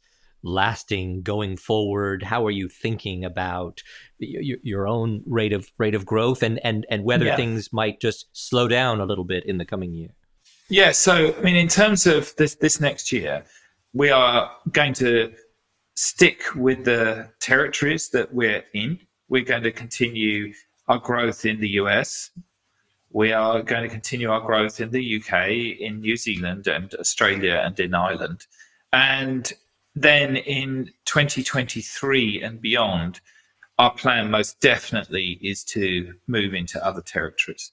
lasting going forward? How are you thinking about your, your own rate of rate of growth, and and and whether Yeah. things might just slow down a little bit in the coming year? Yeah, so I mean, in terms of this this next year, we are going to stick with the territories that we're in. We're going to continue our growth in the US. We are going to continue our growth in the UK, in New Zealand, and Australia, and in Ireland. And then in 2023 and beyond, our plan most definitely is to move into other territories.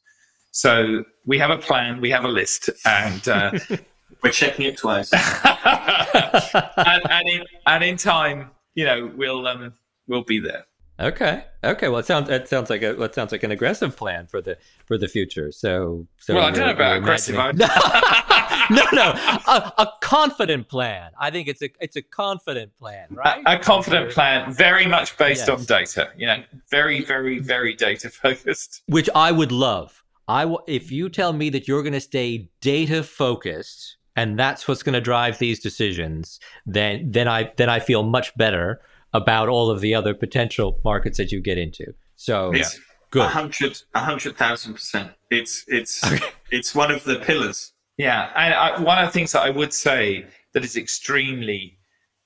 So we have a plan, we have a list, and uh, we're checking it twice and, and in and in time, you know, we'll um we'll be there. Okay. Okay. Well, it sounds it sounds like a that sounds like an aggressive plan for the for the future. So, so well, I don't know about aggressive. I- no, no, a, a confident plan. I think it's a it's a confident plan, right? a confident plan, very much based Yes. on data. You know, very, very, very data focused. Which I would love. I w- if you tell me that you're going to stay data focused and that's what's going to drive these decisions, then then I then I feel much better about all of the other potential markets that you get into. So it's a good. hundred a hundred thousand percent it's it's Okay. it's one of the pillars Yeah, and I, one of the things that I would say that is extremely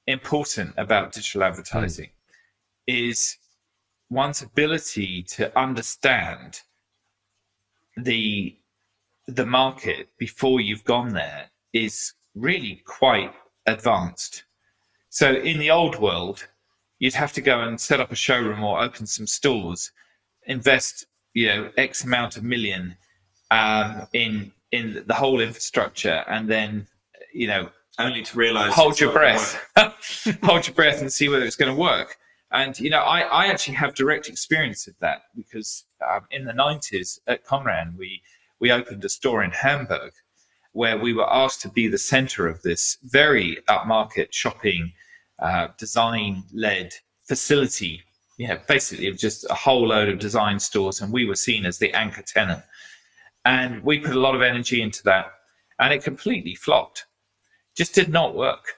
important about digital hmm. advertising is one's ability to understand the the market before you've gone there is really quite advanced. So in the old world, you'd have to go and set up a showroom or open some stores, invest you know X amount of million um, in in the whole infrastructure, and then you know only to realize hold your breath, hold your breath, and see whether it's going to work. And you know, I, I actually have direct experience of that because um, in the '90s at Conran, we we opened a store in Hamburg where we were asked to be the center of this very upmarket shopping, uh, design led facility. Yeah, basically, it was just a whole load of design stores, and we were seen as the anchor tenant. And we put a lot of energy into that, and it completely flopped. Just did not work.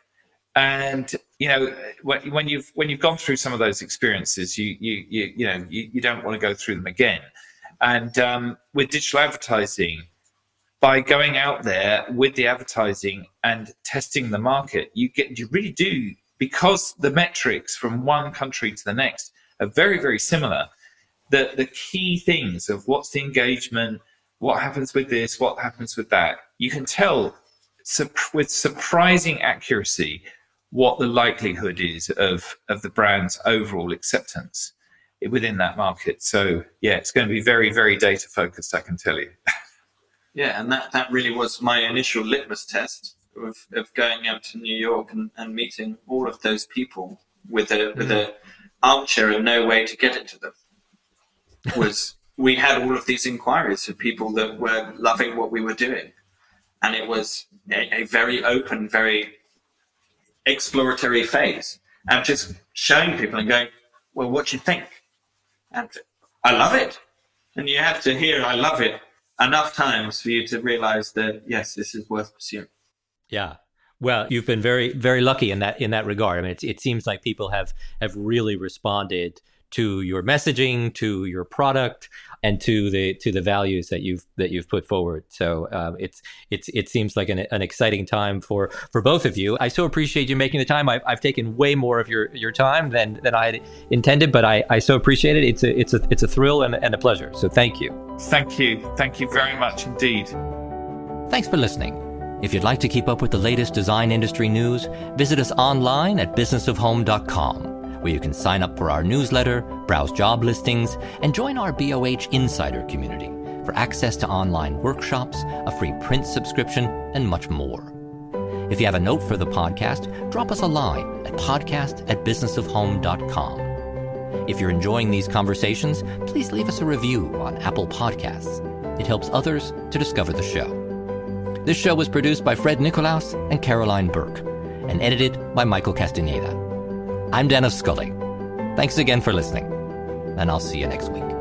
And you know, when, you've when you've gone through some of those experiences, you you you you know you, you don't want to go through them again. And um, with digital advertising, by going out there with the advertising and testing the market, you get you really do because the metrics from one country to the next are very very similar. The the key things of what's the engagement, what happens with this, what happens with that, you can tell with surprising accuracy what the likelihood is of of the brand's overall acceptance within that market. So yeah, it's going to be very very data focused. I can tell you. Yeah, and that, that really was my initial litmus test of, of going out to New York and, and meeting all of those people with a with mm-hmm. a armchair and no way to get into them. Was we had all of these inquiries of people that were loving what we were doing, and it was a, a very open, very exploratory phase of just showing people and going, "Well, what do you think?" And I love it, and you have to hear, "I love it," enough times for you to realize that yes, this is worth pursuing. Yeah. Well, you've been very, very lucky in that in that regard. I mean, it seems like people have have really responded to your messaging, to your product, and to the to the values that you've that you've put forward. So um, it's it's it seems like an, an exciting time for for both of you. I so appreciate you making the time. I've, I've taken way more of your, your time than than I had intended, but I, I so appreciate it. It's a it's a it's a thrill and, and a pleasure. So thank you. Thank you. Thank you very much indeed. Thanks for listening. If you'd like to keep up with the latest design industry news, visit us online at businessofhome.com where you can sign up for our newsletter, browse job listings, and join our BOH Insider community for access to online workshops, a free print subscription, and much more. If you have a note for the podcast, drop us a line at podcast at businessofhome.com. If you're enjoying these conversations, please leave us a review on Apple Podcasts. It helps others to discover the show. This show was produced by Fred Nicolaus and Caroline Burke and edited by Michael Castaneda. I'm Dennis Scully. Thanks again for listening, and I'll see you next week.